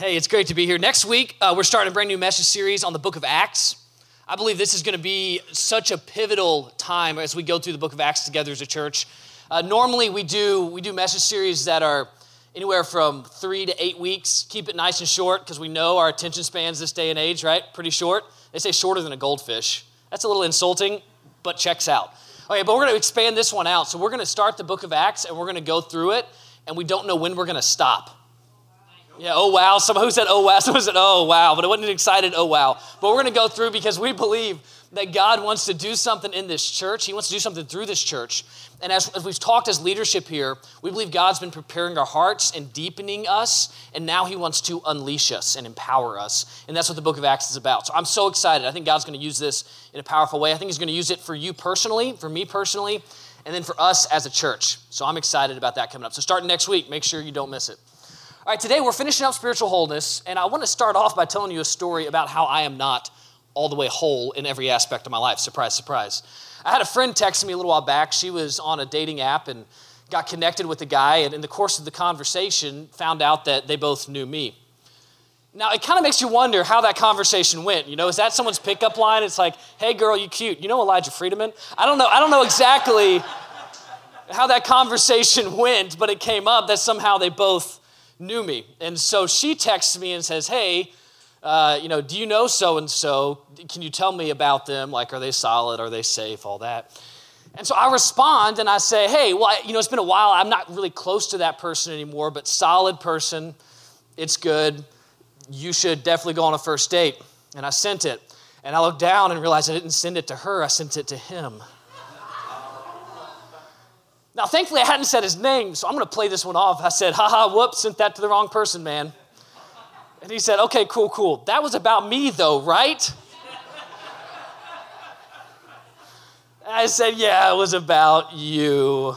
Hey, it's great to be here. Next week, uh, we're starting a brand new message series on the book of Acts. I believe this is going to be such a pivotal time as we go through the book of Acts together as a church. Uh, normally, we do we do message series that are anywhere from three to eight weeks. Keep it nice and short because we know our attention spans this day and age, right? Pretty short. They say shorter than a goldfish. That's a little insulting, but checks out. Okay, but we're going to expand this one out. So we're going to start the book of Acts and we're going to go through it, and we don't know when we're going to stop. Yeah, oh wow. Someone who said oh wow, someone said oh wow, but it wasn't an excited oh wow. But we're gonna go through because we believe that God wants to do something in this church. He wants to do something through this church. And as, as we've talked as leadership here, we believe God's been preparing our hearts and deepening us, and now He wants to unleash us and empower us. And that's what the book of Acts is about. So I'm so excited. I think God's gonna use this in a powerful way. I think He's gonna use it for you personally, for me personally, and then for us as a church. So I'm excited about that coming up. So starting next week, make sure you don't miss it. All right, today we're finishing up spiritual wholeness, and I want to start off by telling you a story about how I am not all the way whole in every aspect of my life. Surprise, surprise. I had a friend text me a little while back. She was on a dating app and got connected with a guy, and in the course of the conversation, found out that they both knew me. Now, it kind of makes you wonder how that conversation went. You know, is that someone's pickup line? It's like, hey, girl, you cute. You know Elijah Friedemann? I don't know. I don't know exactly how that conversation went, but it came up that somehow they both knew me. And so she texts me and says, Hey, uh, you know, do you know so and so? Can you tell me about them? Like, are they solid? Are they safe? All that. And so I respond and I say, Hey, well, you know, it's been a while. I'm not really close to that person anymore, but solid person. It's good. You should definitely go on a first date. And I sent it. And I looked down and realized I didn't send it to her, I sent it to him. Now, thankfully, I hadn't said his name, so I'm going to play this one off. I said, haha, whoops, sent that to the wrong person, man. And he said, okay, cool, cool. That was about me, though, right? I said, yeah, it was about you.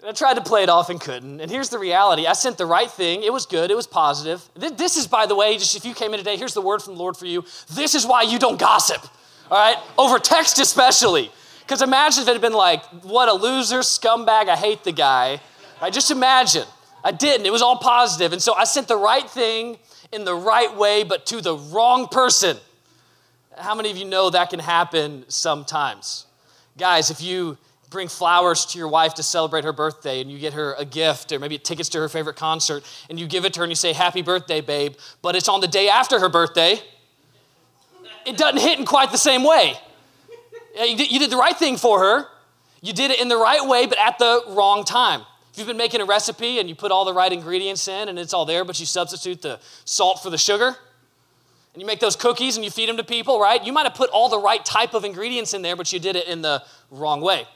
And I tried to play it off and couldn't. And here's the reality I sent the right thing. It was good, it was positive. This is, by the way, just if you came in today, here's the word from the Lord for you. This is why you don't gossip, all right? Over text, especially. Because imagine if it had been like, what a loser, scumbag, I hate the guy. Right? Just imagine. I didn't. It was all positive. And so I sent the right thing in the right way, but to the wrong person. How many of you know that can happen sometimes? Guys, if you bring flowers to your wife to celebrate her birthday and you get her a gift or maybe tickets to her favorite concert and you give it to her and you say, Happy birthday, babe, but it's on the day after her birthday, it doesn't hit in quite the same way. Uh, you did, the right thing for her. You did it in the right way, but at the wrong time. If you've been making a recipe and you put all the right ingredients in and it's all there, but you substitute the salt for the sugar, and you make those cookies and you feed them to people, right? You might have put all the right type of ingredients in there, but you did it in the wrong way.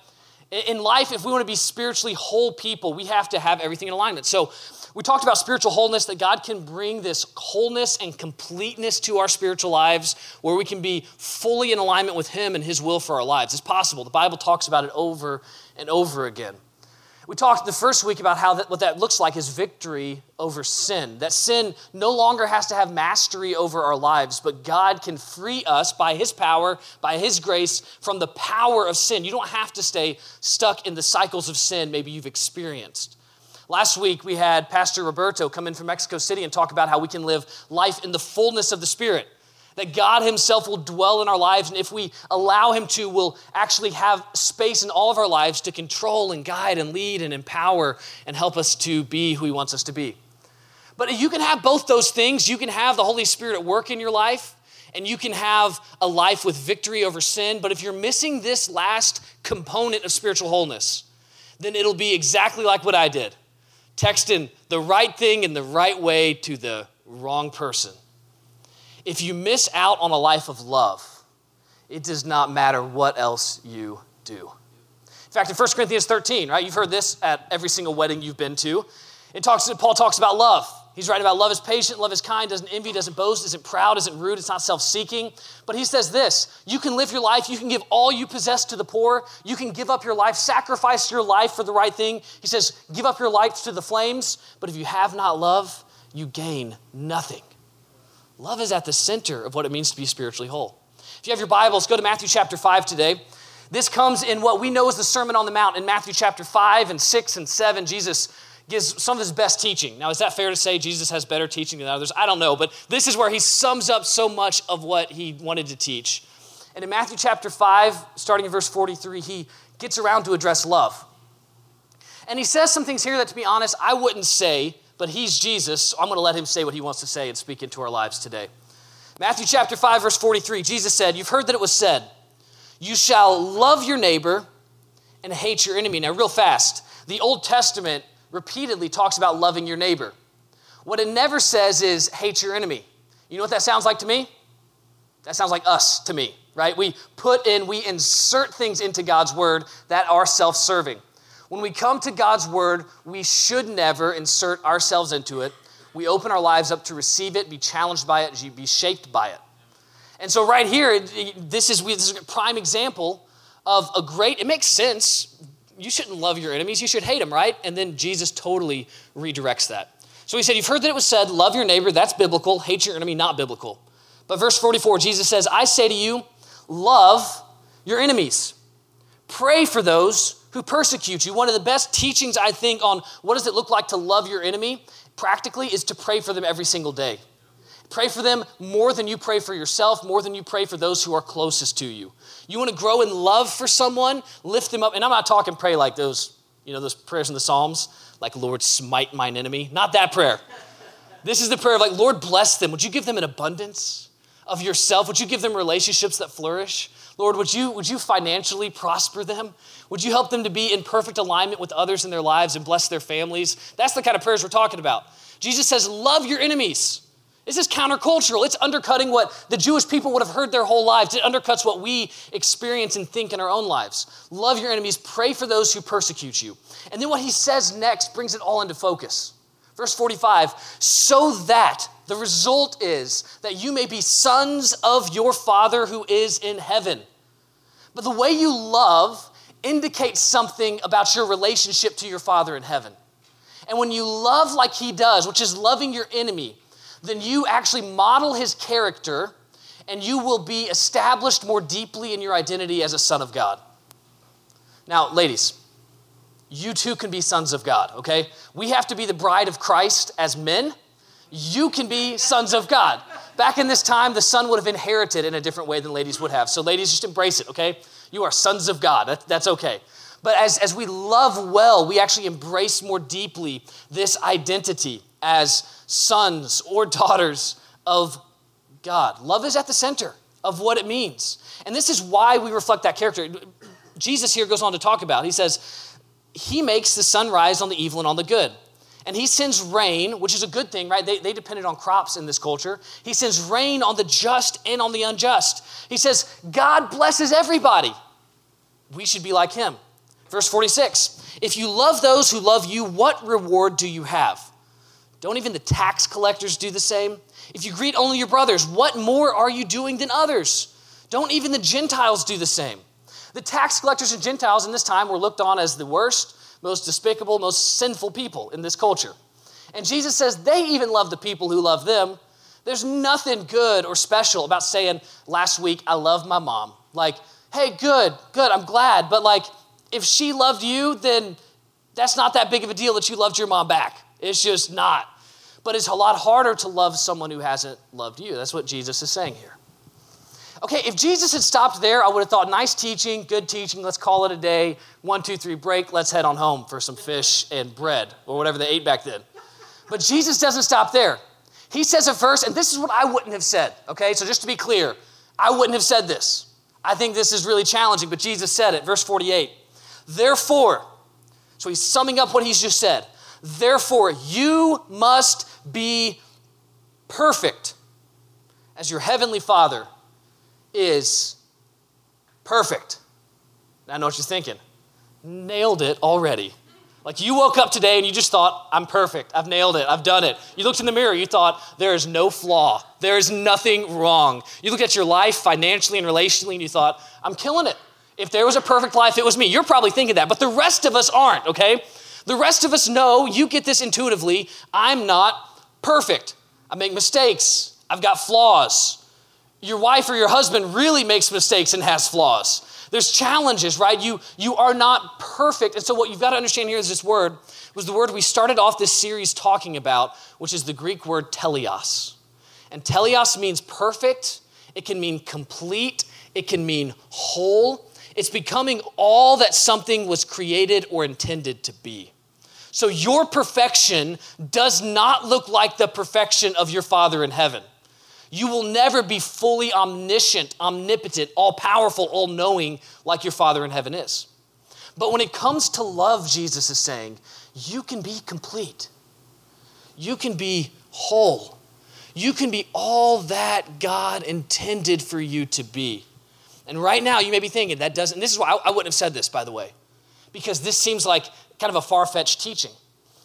In life, if we want to be spiritually whole people, we have to have everything in alignment. So, we talked about spiritual wholeness, that God can bring this wholeness and completeness to our spiritual lives where we can be fully in alignment with Him and His will for our lives. It's possible. The Bible talks about it over and over again. We talked the first week about how that, what that looks like is victory over sin. That sin no longer has to have mastery over our lives, but God can free us by His power, by His grace, from the power of sin. You don't have to stay stuck in the cycles of sin maybe you've experienced. Last week, we had Pastor Roberto come in from Mexico City and talk about how we can live life in the fullness of the Spirit. That God Himself will dwell in our lives, and if we allow Him to, we'll actually have space in all of our lives to control and guide and lead and empower and help us to be who He wants us to be. But you can have both those things. You can have the Holy Spirit at work in your life, and you can have a life with victory over sin. But if you're missing this last component of spiritual wholeness, then it'll be exactly like what I did texting the right thing in the right way to the wrong person. If you miss out on a life of love, it does not matter what else you do. In fact, in 1 Corinthians 13, right, you've heard this at every single wedding you've been to. It talks, Paul talks about love. He's writing about love is patient, love is kind, doesn't envy, doesn't boast, isn't proud, isn't rude, it's not self seeking. But he says this you can live your life, you can give all you possess to the poor, you can give up your life, sacrifice your life for the right thing. He says, give up your life to the flames, but if you have not love, you gain nothing. Love is at the center of what it means to be spiritually whole. If you have your Bibles, go to Matthew chapter 5 today. This comes in what we know as the Sermon on the Mount in Matthew chapter 5 and 6 and 7. Jesus gives some of his best teaching. Now, is that fair to say Jesus has better teaching than others? I don't know, but this is where he sums up so much of what he wanted to teach. And in Matthew chapter 5, starting in verse 43, he gets around to address love. And he says some things here that, to be honest, I wouldn't say, but he's Jesus, so I'm going to let him say what he wants to say and speak into our lives today. Matthew chapter 5, verse 43, Jesus said, You've heard that it was said, You shall love your neighbor and hate your enemy. Now, real fast, the Old Testament repeatedly talks about loving your neighbor. What it never says is hate your enemy. You know what that sounds like to me? That sounds like us to me, right? We put in, we insert things into God's word that are self serving. When we come to God's word, we should never insert ourselves into it. We open our lives up to receive it, be challenged by it, be shaped by it. And so, right here, this is, this is a prime example of a great, it makes sense you shouldn't love your enemies, you should hate them, right? And then Jesus totally redirects that. So he said, You've heard that it was said, love your neighbor, that's biblical, hate your enemy, not biblical. But verse 44, Jesus says, I say to you, love your enemies. Pray for those who persecute you. One of the best teachings, I think, on what does it look like to love your enemy, practically, is to pray for them every single day. Pray for them more than you pray for yourself, more than you pray for those who are closest to you. You want to grow in love for someone, lift them up. And I'm not talking pray like those, you know, those prayers in the Psalms, like, Lord, smite mine enemy. Not that prayer. This is the prayer of like, Lord, bless them. Would you give them an abundance of yourself? Would you give them relationships that flourish? Lord, would you, would you financially prosper them? Would you help them to be in perfect alignment with others in their lives and bless their families? That's the kind of prayers we're talking about. Jesus says, Love your enemies. This is countercultural. It's undercutting what the Jewish people would have heard their whole lives. It undercuts what we experience and think in our own lives. Love your enemies, pray for those who persecute you. And then what he says next brings it all into focus. Verse 45 so that the result is that you may be sons of your Father who is in heaven. But the way you love indicates something about your relationship to your Father in heaven. And when you love like he does, which is loving your enemy, then you actually model his character and you will be established more deeply in your identity as a son of God. Now, ladies, you too can be sons of God, okay? We have to be the bride of Christ as men. You can be sons of God. Back in this time, the son would have inherited in a different way than ladies would have. So, ladies, just embrace it, okay? You are sons of God. That, that's okay. But as, as we love well, we actually embrace more deeply this identity as sons or daughters of God. Love is at the center of what it means. And this is why we reflect that character. Jesus here goes on to talk about, he says, He makes the sun rise on the evil and on the good. And he sends rain, which is a good thing, right? They, they depended on crops in this culture. He sends rain on the just and on the unjust. He says, God blesses everybody. We should be like him. Verse 46 If you love those who love you, what reward do you have? Don't even the tax collectors do the same? If you greet only your brothers, what more are you doing than others? Don't even the Gentiles do the same? The tax collectors and Gentiles in this time were looked on as the worst, most despicable, most sinful people in this culture. And Jesus says they even love the people who love them. There's nothing good or special about saying, last week, I love my mom. Like, hey, good, good, I'm glad. But like, if she loved you, then that's not that big of a deal that you loved your mom back. It's just not. But it's a lot harder to love someone who hasn't loved you. That's what Jesus is saying here. Okay, if Jesus had stopped there, I would have thought, nice teaching, good teaching, let's call it a day. One, two, three, break, let's head on home for some fish and bread, or whatever they ate back then. But Jesus doesn't stop there. He says a verse, and this is what I wouldn't have said, okay? So just to be clear, I wouldn't have said this. I think this is really challenging, but Jesus said it, verse 48. Therefore, so he's summing up what he's just said. Therefore, you must be perfect as your heavenly Father is perfect. I know what you're thinking. Nailed it already. Like you woke up today and you just thought, I'm perfect. I've nailed it. I've done it. You looked in the mirror, you thought, there is no flaw. There is nothing wrong. You looked at your life financially and relationally and you thought, I'm killing it. If there was a perfect life, it was me. You're probably thinking that, but the rest of us aren't, okay? The rest of us know, you get this intuitively, I'm not perfect. I make mistakes. I've got flaws. Your wife or your husband really makes mistakes and has flaws. There's challenges, right? You, you are not perfect. And so, what you've got to understand here is this word was the word we started off this series talking about, which is the Greek word teleos. And teleos means perfect, it can mean complete, it can mean whole. It's becoming all that something was created or intended to be. So, your perfection does not look like the perfection of your Father in heaven. You will never be fully omniscient, omnipotent, all powerful, all knowing like your Father in heaven is. But when it comes to love, Jesus is saying, you can be complete. You can be whole. You can be all that God intended for you to be. And right now, you may be thinking, that doesn't, this is why I, I wouldn't have said this, by the way, because this seems like kind of a far fetched teaching.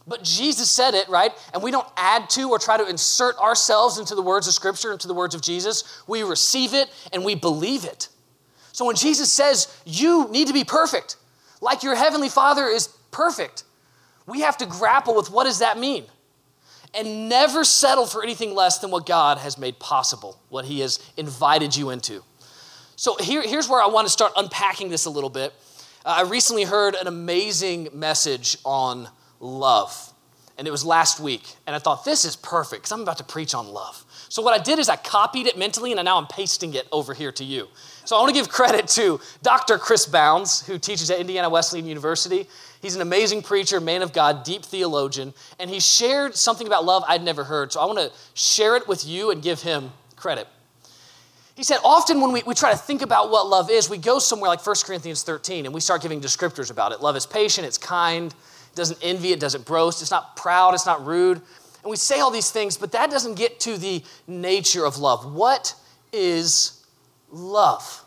But Jesus said it, right? And we don't add to or try to insert ourselves into the words of Scripture, into the words of Jesus. We receive it and we believe it. So when Jesus says, you need to be perfect, like your heavenly Father is perfect, we have to grapple with what does that mean? And never settle for anything less than what God has made possible, what He has invited you into. So here, here's where I want to start unpacking this a little bit. Uh, I recently heard an amazing message on love. And it was last week. And I thought, this is perfect because I'm about to preach on love. So what I did is I copied it mentally and now I'm pasting it over here to you. So I want to give credit to Dr. Chris Bounds, who teaches at Indiana Wesleyan University. He's an amazing preacher, man of God, deep theologian, and he shared something about love I'd never heard. So I want to share it with you and give him credit. He said, often when we, we try to think about what love is, we go somewhere like 1 Corinthians 13 and we start giving descriptors about it. Love is patient, it's kind, doesn't envy, it doesn't boast, it's not proud, it's not rude. And we say all these things, but that doesn't get to the nature of love. What is love?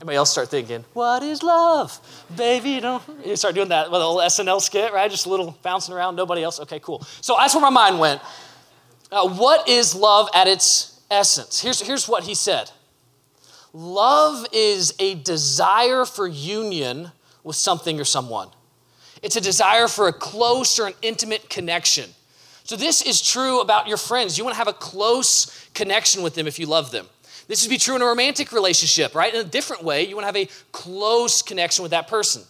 Anybody else start thinking, what is love? Baby, don't. You start doing that with a little SNL skit, right? Just a little bouncing around, nobody else. Okay, cool. So that's where my mind went. Uh, what is love at its essence? Here's, here's what he said Love is a desire for union with something or someone. It's a desire for a close or an intimate connection. So, this is true about your friends. You want to have a close connection with them if you love them. This would be true in a romantic relationship, right? In a different way, you want to have a close connection with that person.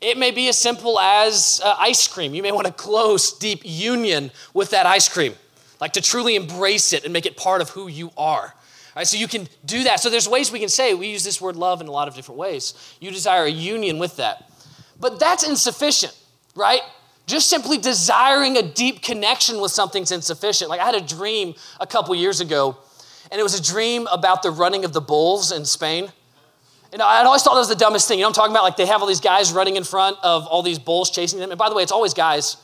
It may be as simple as uh, ice cream. You may want a close, deep union with that ice cream, like to truly embrace it and make it part of who you are. All right, so you can do that. So there's ways we can say we use this word love in a lot of different ways. You desire a union with that. But that's insufficient, right? Just simply desiring a deep connection with something's insufficient. Like I had a dream a couple years ago, and it was a dream about the running of the bulls in Spain. And I always thought that was the dumbest thing. You know I'm talking about? Like they have all these guys running in front of all these bulls chasing them. And by the way, it's always guys.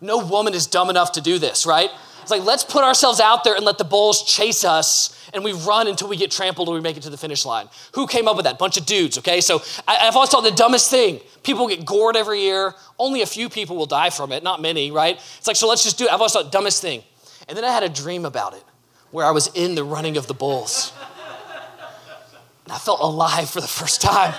No woman is dumb enough to do this, right? It's like, let's put ourselves out there and let the bulls chase us, and we run until we get trampled or we make it to the finish line. Who came up with that? Bunch of dudes, okay? So I, have always thought the dumbest thing. People get gored every year. Only a few people will die from it, not many, right? It's like, so let's just do it. I've always thought, dumbest thing. And then I had a dream about it where I was in the running of the bulls. And I felt alive for the first time.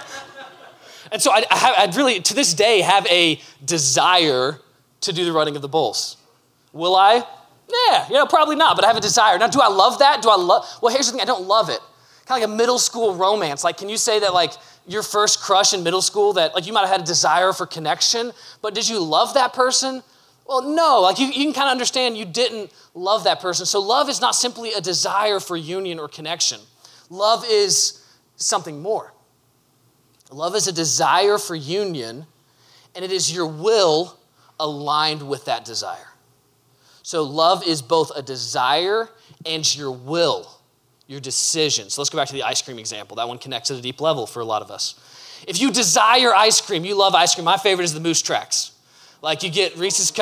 And so I, I, have, I really, to this day, have a desire to do the running of the bulls. Will I? Yeah, you know, probably not, but I have a desire. Now, do I love that? Do I love? Well, here's the thing: I don't love it. Kind of like a middle school romance. Like, can you say that like your first crush in middle school that like you might have had a desire for connection, but did you love that person? Well, no. Like you, you can kind of understand you didn't love that person. So love is not simply a desire for union or connection. Love is something more. Love is a desire for union, and it is your will aligned with that desire. So, love is both a desire and your will, your decision. So, let's go back to the ice cream example. That one connects at a deep level for a lot of us. If you desire ice cream, you love ice cream. My favorite is the Moose Tracks. Like you get Reese's,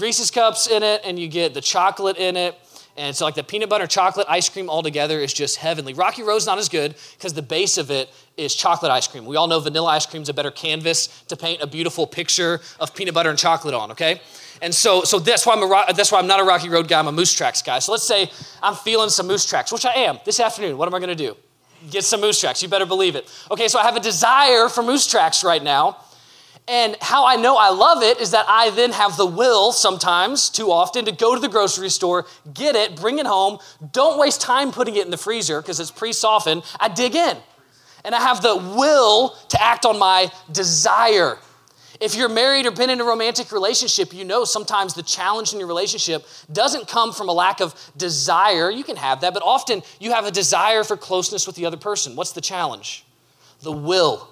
Reese's cups in it, and you get the chocolate in it, and so like the peanut butter chocolate ice cream all together is just heavenly. Rocky Road's not as good because the base of it is chocolate ice cream. We all know vanilla ice cream is a better canvas to paint a beautiful picture of peanut butter and chocolate on. Okay, and so, so that's, why I'm a, that's why I'm not a Rocky Road guy, I'm a Moose Tracks guy. So let's say I'm feeling some Moose Tracks, which I am this afternoon. What am I gonna do? Get some Moose Tracks, you better believe it. Okay, so I have a desire for Moose Tracks right now. And how I know I love it is that I then have the will sometimes, too often, to go to the grocery store, get it, bring it home. Don't waste time putting it in the freezer because it's pre softened. I dig in and I have the will to act on my desire. If you're married or been in a romantic relationship, you know sometimes the challenge in your relationship doesn't come from a lack of desire. You can have that, but often you have a desire for closeness with the other person. What's the challenge? The will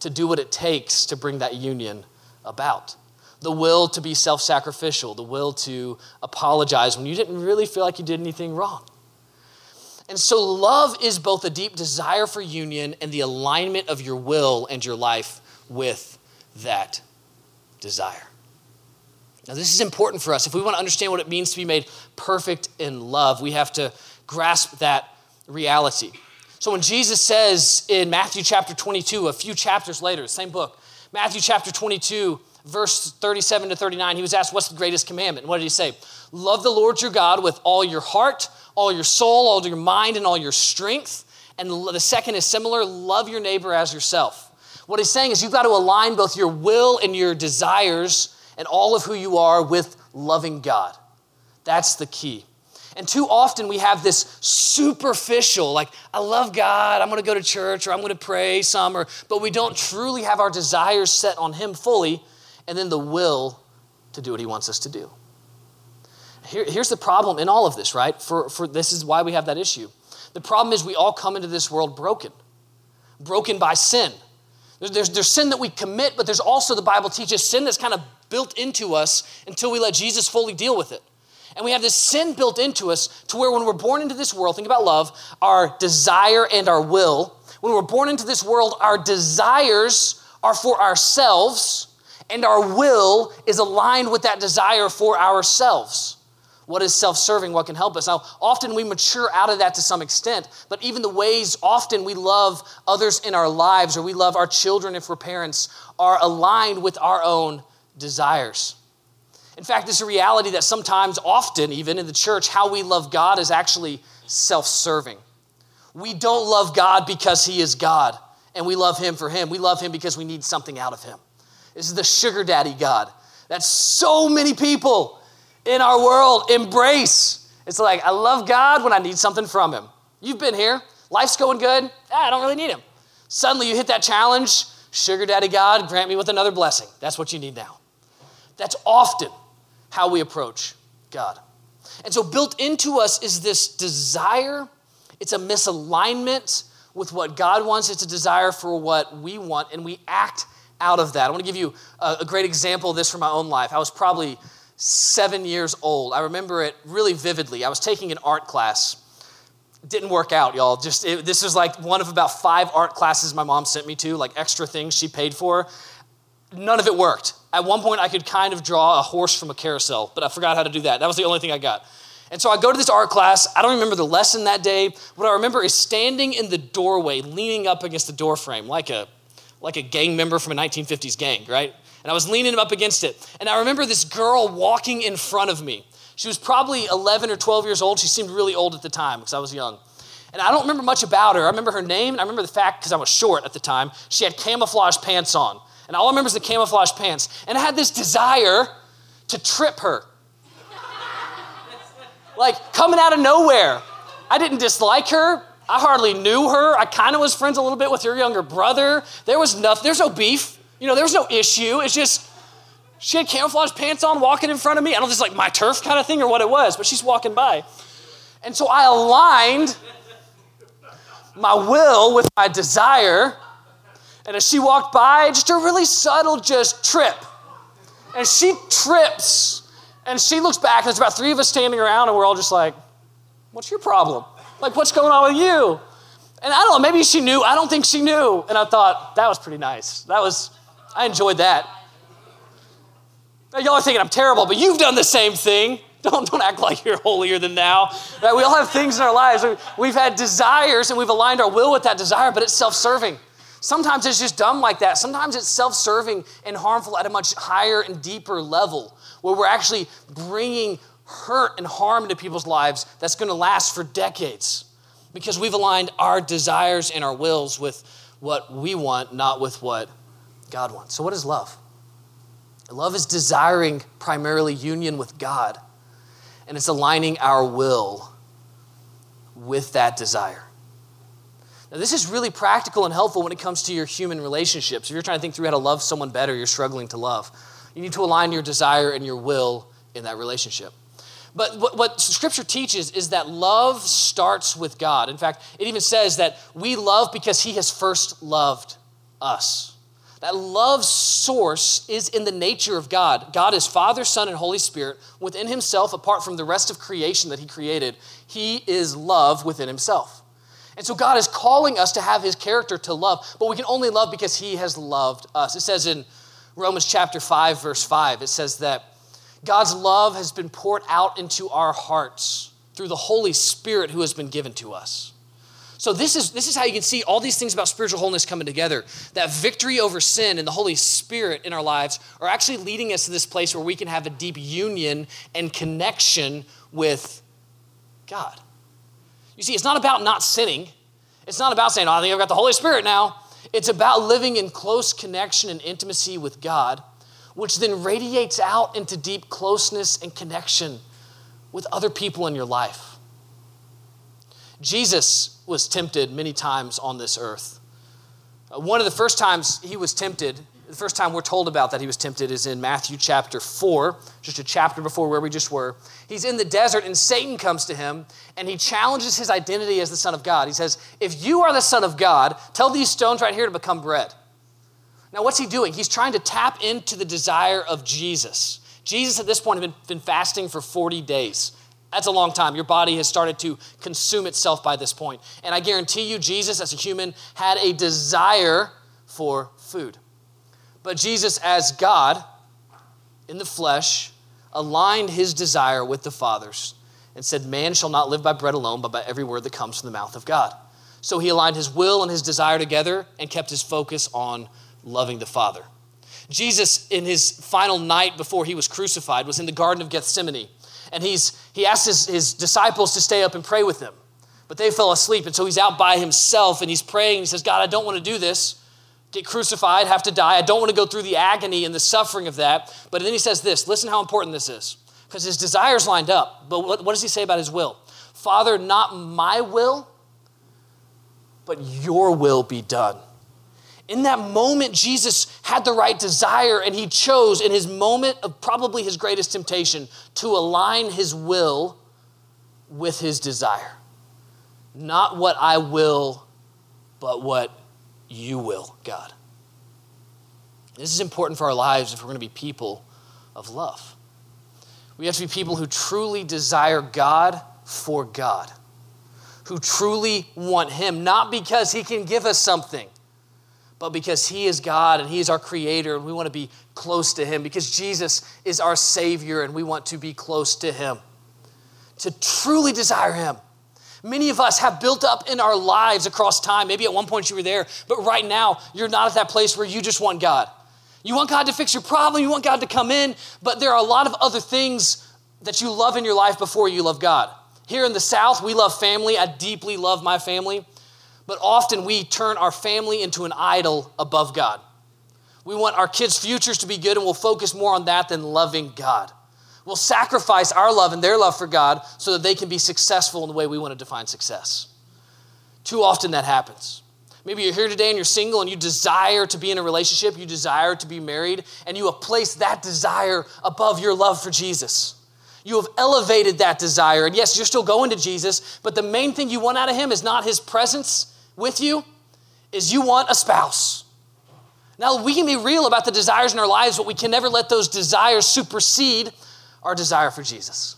to do what it takes to bring that union about. The will to be self sacrificial, the will to apologize when you didn't really feel like you did anything wrong. And so, love is both a deep desire for union and the alignment of your will and your life with that desire. Now, this is important for us. If we want to understand what it means to be made perfect in love, we have to grasp that reality. So, when Jesus says in Matthew chapter 22, a few chapters later, same book, Matthew chapter 22, verse 37 to 39, he was asked, What's the greatest commandment? And what did he say? Love the Lord your God with all your heart, all your soul, all your mind, and all your strength. And the second is similar love your neighbor as yourself. What he's saying is you've got to align both your will and your desires and all of who you are with loving God. That's the key. And too often we have this superficial, like, I love God, I'm gonna go to church or I'm gonna pray some, or, but we don't truly have our desires set on Him fully and then the will to do what He wants us to do. Here, here's the problem in all of this, right? For, for this is why we have that issue. The problem is we all come into this world broken, broken by sin. There's, there's sin that we commit, but there's also, the Bible teaches, sin that's kind of built into us until we let Jesus fully deal with it. And we have this sin built into us to where when we're born into this world, think about love, our desire and our will. When we're born into this world, our desires are for ourselves, and our will is aligned with that desire for ourselves. What is self serving? What can help us? Now, often we mature out of that to some extent, but even the ways often we love others in our lives or we love our children if we're parents are aligned with our own desires. In fact, it's a reality that sometimes, often, even in the church, how we love God is actually self serving. We don't love God because He is God and we love Him for Him. We love Him because we need something out of Him. This is the sugar daddy God that so many people in our world embrace. It's like, I love God when I need something from Him. You've been here, life's going good, ah, I don't really need Him. Suddenly you hit that challenge, sugar daddy God, grant me with another blessing. That's what you need now. That's often how we approach God. And so, built into us is this desire, it's a misalignment with what God wants, it's a desire for what we want, and we act out of that. I want to give you a, a great example of this from my own life. I was probably seven years old. I remember it really vividly. I was taking an art class. Didn't work out, y'all. Just it, this is like one of about five art classes my mom sent me to, like extra things she paid for. None of it worked. At one point, I could kind of draw a horse from a carousel, but I forgot how to do that. That was the only thing I got. And so I go to this art class. I don't remember the lesson that day. What I remember is standing in the doorway, leaning up against the doorframe, like a like a gang member from a 1950s gang, right? And I was leaning up against it. And I remember this girl walking in front of me. She was probably 11 or 12 years old. She seemed really old at the time because I was young. And I don't remember much about her. I remember her name, and I remember the fact, because I was short at the time, she had camouflage pants on. And all I remember is the camouflage pants. And I had this desire to trip her. like coming out of nowhere. I didn't dislike her. I hardly knew her. I kind of was friends a little bit with her younger brother. There was nothing, there's no beef. You know, there was no issue. It's just she had camouflage pants on walking in front of me. I don't know if it's like my turf kind of thing or what it was, but she's walking by. And so I aligned my will with my desire. And as she walked by, just a really subtle just trip. And she trips and she looks back, and there's about three of us standing around, and we're all just like, What's your problem? Like, what's going on with you? And I don't know, maybe she knew. I don't think she knew. And I thought, that was pretty nice. That was I enjoyed that. Now, y'all are thinking I'm terrible, but you've done the same thing. Don't, don't act like you're holier than thou. Right? We all have things in our lives. We've had desires and we've aligned our will with that desire, but it's self serving. Sometimes it's just dumb like that. Sometimes it's self serving and harmful at a much higher and deeper level where we're actually bringing hurt and harm into people's lives that's going to last for decades because we've aligned our desires and our wills with what we want, not with what God wants. So, what is love? Love is desiring primarily union with God, and it's aligning our will with that desire. Now, this is really practical and helpful when it comes to your human relationships. If you're trying to think through how to love someone better, you're struggling to love. You need to align your desire and your will in that relationship. But what, what, Scripture teaches is that love starts with God. In fact, it even says that we love because He has first loved us. That love source is in the nature of God. God is Father, Son, and Holy Spirit within Himself, apart from the rest of creation that He created. He is love within Himself. And so God is calling us to have his character to love, but we can only love because he has loved us. It says in Romans chapter 5 verse 5, it says that God's love has been poured out into our hearts through the Holy Spirit who has been given to us. So this is this is how you can see all these things about spiritual wholeness coming together. That victory over sin and the Holy Spirit in our lives are actually leading us to this place where we can have a deep union and connection with God. You see, it's not about not sinning. It's not about saying, oh, I think I've got the Holy Spirit now. It's about living in close connection and intimacy with God, which then radiates out into deep closeness and connection with other people in your life. Jesus was tempted many times on this earth. Uh, one of the first times he was tempted the first time we're told about that he was tempted is in Matthew chapter 4, just a chapter before where we just were. He's in the desert and Satan comes to him and he challenges his identity as the Son of God. He says, If you are the Son of God, tell these stones right here to become bread. Now, what's he doing? He's trying to tap into the desire of Jesus. Jesus at this point had been, been fasting for 40 days. That's a long time. Your body has started to consume itself by this point. And I guarantee you, Jesus, as a human, had a desire for food. But Jesus, as God in the flesh, aligned his desire with the Father's and said, Man shall not live by bread alone, but by every word that comes from the mouth of God. So he aligned his will and his desire together and kept his focus on loving the Father. Jesus, in his final night before he was crucified, was in the Garden of Gethsemane. And he's, he asked his, his disciples to stay up and pray with him. But they fell asleep. And so he's out by himself and he's praying. He says, God, I don't want to do this get crucified, have to die. I don't want to go through the agony and the suffering of that. But then he says this listen how important this is. Because his desires lined up. But what, what does he say about his will? Father, not my will, but your will be done. In that moment, Jesus had the right desire, and he chose, in his moment of probably his greatest temptation, to align his will with his desire. Not what I will, but what you will, God. This is important for our lives if we're going to be people of love. We have to be people who truly desire God for God, who truly want Him, not because He can give us something, but because He is God and He is our Creator and we want to be close to Him, because Jesus is our Savior and we want to be close to Him. To truly desire Him Many of us have built up in our lives across time. Maybe at one point you were there, but right now you're not at that place where you just want God. You want God to fix your problem, you want God to come in, but there are a lot of other things that you love in your life before you love God. Here in the South, we love family. I deeply love my family, but often we turn our family into an idol above God. We want our kids' futures to be good, and we'll focus more on that than loving God. We'll sacrifice our love and their love for God so that they can be successful in the way we want to define success. Too often that happens. Maybe you're here today and you're single and you desire to be in a relationship, you desire to be married, and you have placed that desire above your love for Jesus. You have elevated that desire. And yes, you're still going to Jesus, but the main thing you want out of him is not his presence with you, is you want a spouse. Now, we can be real about the desires in our lives, but we can never let those desires supersede our desire for Jesus.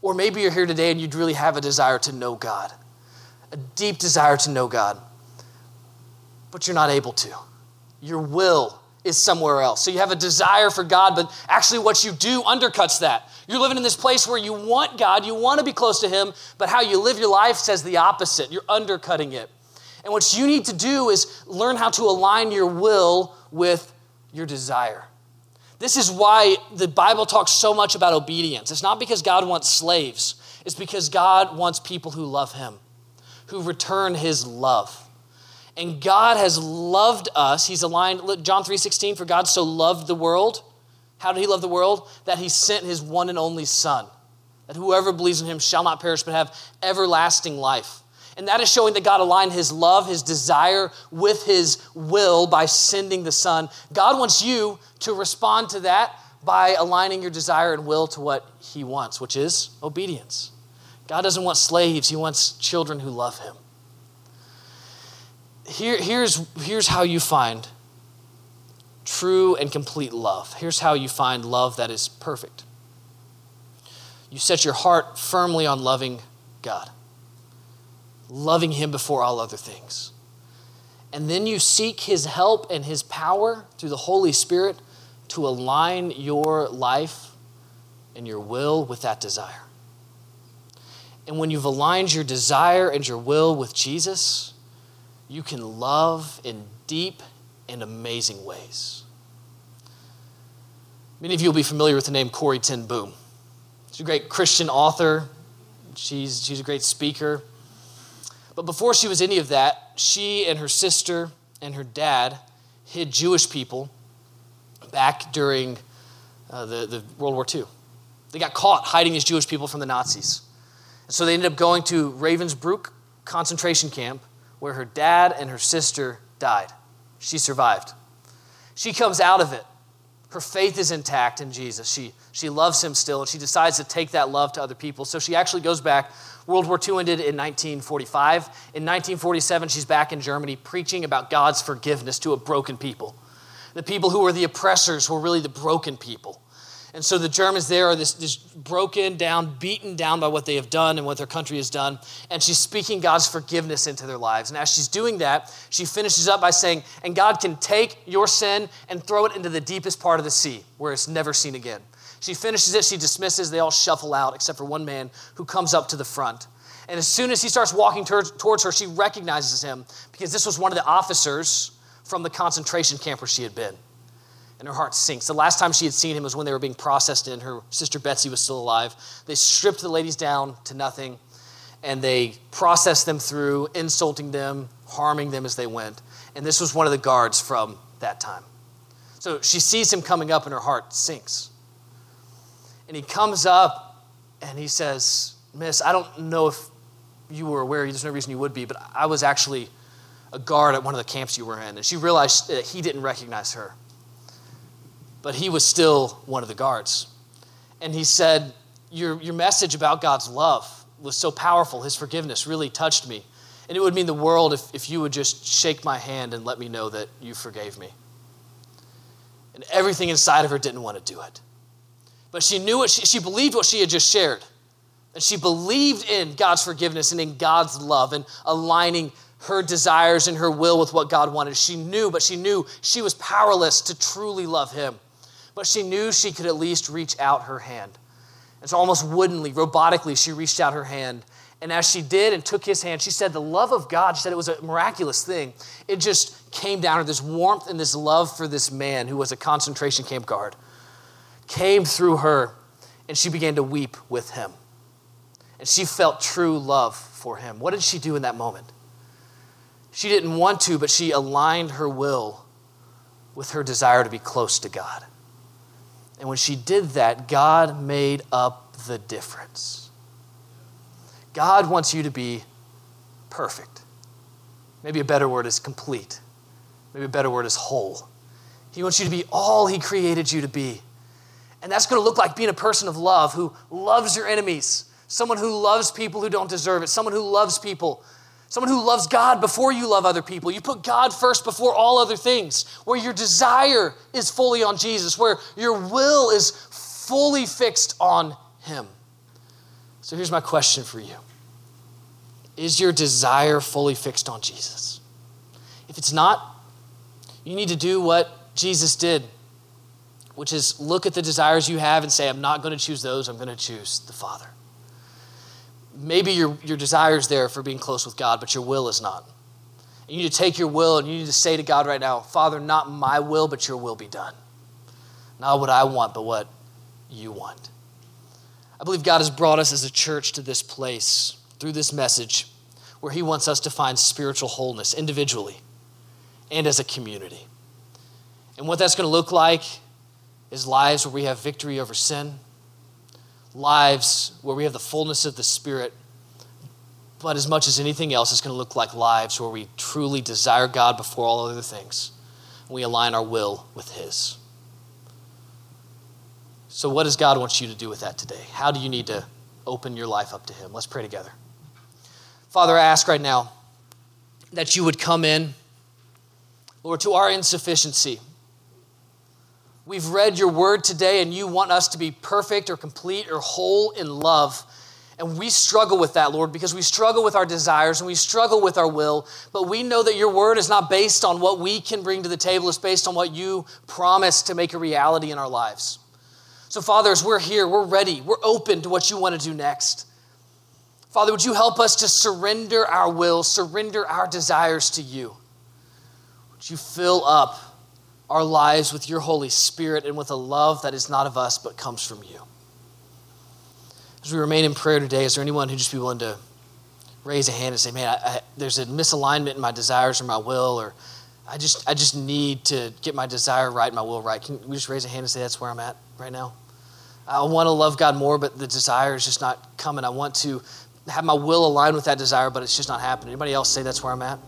Or maybe you're here today and you'd really have a desire to know God, a deep desire to know God, but you're not able to. Your will is somewhere else. So you have a desire for God, but actually what you do undercuts that. You're living in this place where you want God, you want to be close to Him, but how you live your life says the opposite. You're undercutting it. And what you need to do is learn how to align your will with your desire. This is why the Bible talks so much about obedience. It's not because God wants slaves, it's because God wants people who love Him, who return His love. And God has loved us. He's aligned, John 3:16, for God so loved the world. How did he love the world? That he sent his one and only Son, that whoever believes in him shall not perish but have everlasting life. And that is showing that God aligned his love, his desire with his will by sending the Son. God wants you to respond to that by aligning your desire and will to what he wants, which is obedience. God doesn't want slaves, he wants children who love him. Here, here's, here's how you find true and complete love. Here's how you find love that is perfect. You set your heart firmly on loving God, loving Him before all other things. And then you seek His help and His power through the Holy Spirit to align your life and your will with that desire. And when you've aligned your desire and your will with Jesus, you can love in deep and amazing ways. Many of you will be familiar with the name Corrie Ten Boom. She's a great Christian author, she's, she's a great speaker. But before she was any of that, she and her sister and her dad hid Jewish people back during uh, the, the World War II. They got caught hiding these Jewish people from the Nazis. And so they ended up going to Ravensbrück concentration camp where her dad and her sister died. She survived. She comes out of it. Her faith is intact in Jesus. She, she loves him still, and she decides to take that love to other people. So she actually goes back. World War II ended in 1945. In 1947, she's back in Germany preaching about God's forgiveness to a broken people. The people who were the oppressors were really the broken people. And so the Germans there are this, this broken down, beaten down by what they have done and what their country has done. And she's speaking God's forgiveness into their lives. And as she's doing that, she finishes up by saying, And God can take your sin and throw it into the deepest part of the sea where it's never seen again. She finishes it, she dismisses, they all shuffle out except for one man who comes up to the front. And as soon as he starts walking towards her, she recognizes him because this was one of the officers from the concentration camp where she had been. And her heart sinks. The last time she had seen him was when they were being processed and Her sister Betsie was still alive. They stripped the ladies down to nothing and they processed them through, insulting them, harming them as they went. And this was one of the guards from that time. So she sees him coming up and her heart sinks. And he comes up and he says, Miss, I don't know if you were aware, there's no reason you would be, but I was actually a guard at one of the camps you were in. And she realized that he didn't recognize her but he was still one of the guards. And he said, Your, your message about God's love was so powerful. His forgiveness really touched me. And it would mean the world if, if you would just shake my hand and let me know that you forgave me. And everything inside of her didn't want to do it. But she knew what she, she believed what she had just shared. And she believed in God's forgiveness and in God's love and aligning her desires and her will with what God wanted. She knew, but she knew she was powerless to truly love Him but she knew she could at least reach out her hand. And so, almost woodenly, robotically, she reached out her hand. And as she did and took his hand, she said, The love of God, she said it was a miraculous thing. It just came down to this warmth and this love for this man who was a concentration camp guard, came through her, and she began to weep with him. And she felt true love for him. What did she do in that moment? She didn't want to, but she aligned her will with her desire to be close to God. And when she did that, God made up the difference. God wants you to be perfect. Maybe a better word is complete. Maybe a better word is whole. He wants you to be all He created you to be. And that's going to look like being a person of love who loves your enemies, someone who loves people who don't deserve it, someone who loves people Someone who loves God before you love other people. You put God first before all other things, where your desire is fully on Jesus, where your will is fully fixed on Him. So here's my question for you Is your desire fully fixed on Jesus? If it's not, you need to do what Jesus did, which is look at the desires you have and say, I'm not going to choose those, I'm going to choose the Father maybe your, your desire is there for being close with God, but your will is not. You need to take your will and you need to say to God right now, Father, not my will, but your will be done. Not what I want, but what you want. I believe God has brought us as a church to this place through this message where He wants us to find spiritual wholeness individually and as a community. And what that's going to look like is lives where we have victory over sin lives where we have the fullness of the Spirit but as much as anything else, it's going to look like lives where we truly desire God before all other things. and We align our will with His. So, what does God want you to do with that today? How do you need to open your life up to Him? Let's pray together. Father, I ask right now that you would come in, Lord, to our insufficiency. We've read your word today, and you want us to be perfect or complete or whole in love. And we struggle with that, Lord, because we struggle with our desires and we struggle with our will. But we know that your word is not based on what we can bring to the table, it's based on what you promise to make a reality in our lives. So, Father, as we're here, we're ready, we're open to what you want to do next. Father, would you help us to surrender our will, surrender our desires to you? Would you fill up our lives with your Holy Spirit and with a love that is not of us but comes from you? As we remain in prayer today, is there anyone who just be willing to raise a hand and say, "Man, I, I, there's a misalignment in my desires or my will, or I just I just need to get my desire right, my will right"? Can we just raise a hand and say that's where I'm at right now? I want to love God more, but the desire is just not coming. I want to have my will aligned with that desire, but it's just not happening. Anybody else say that's where I'm at?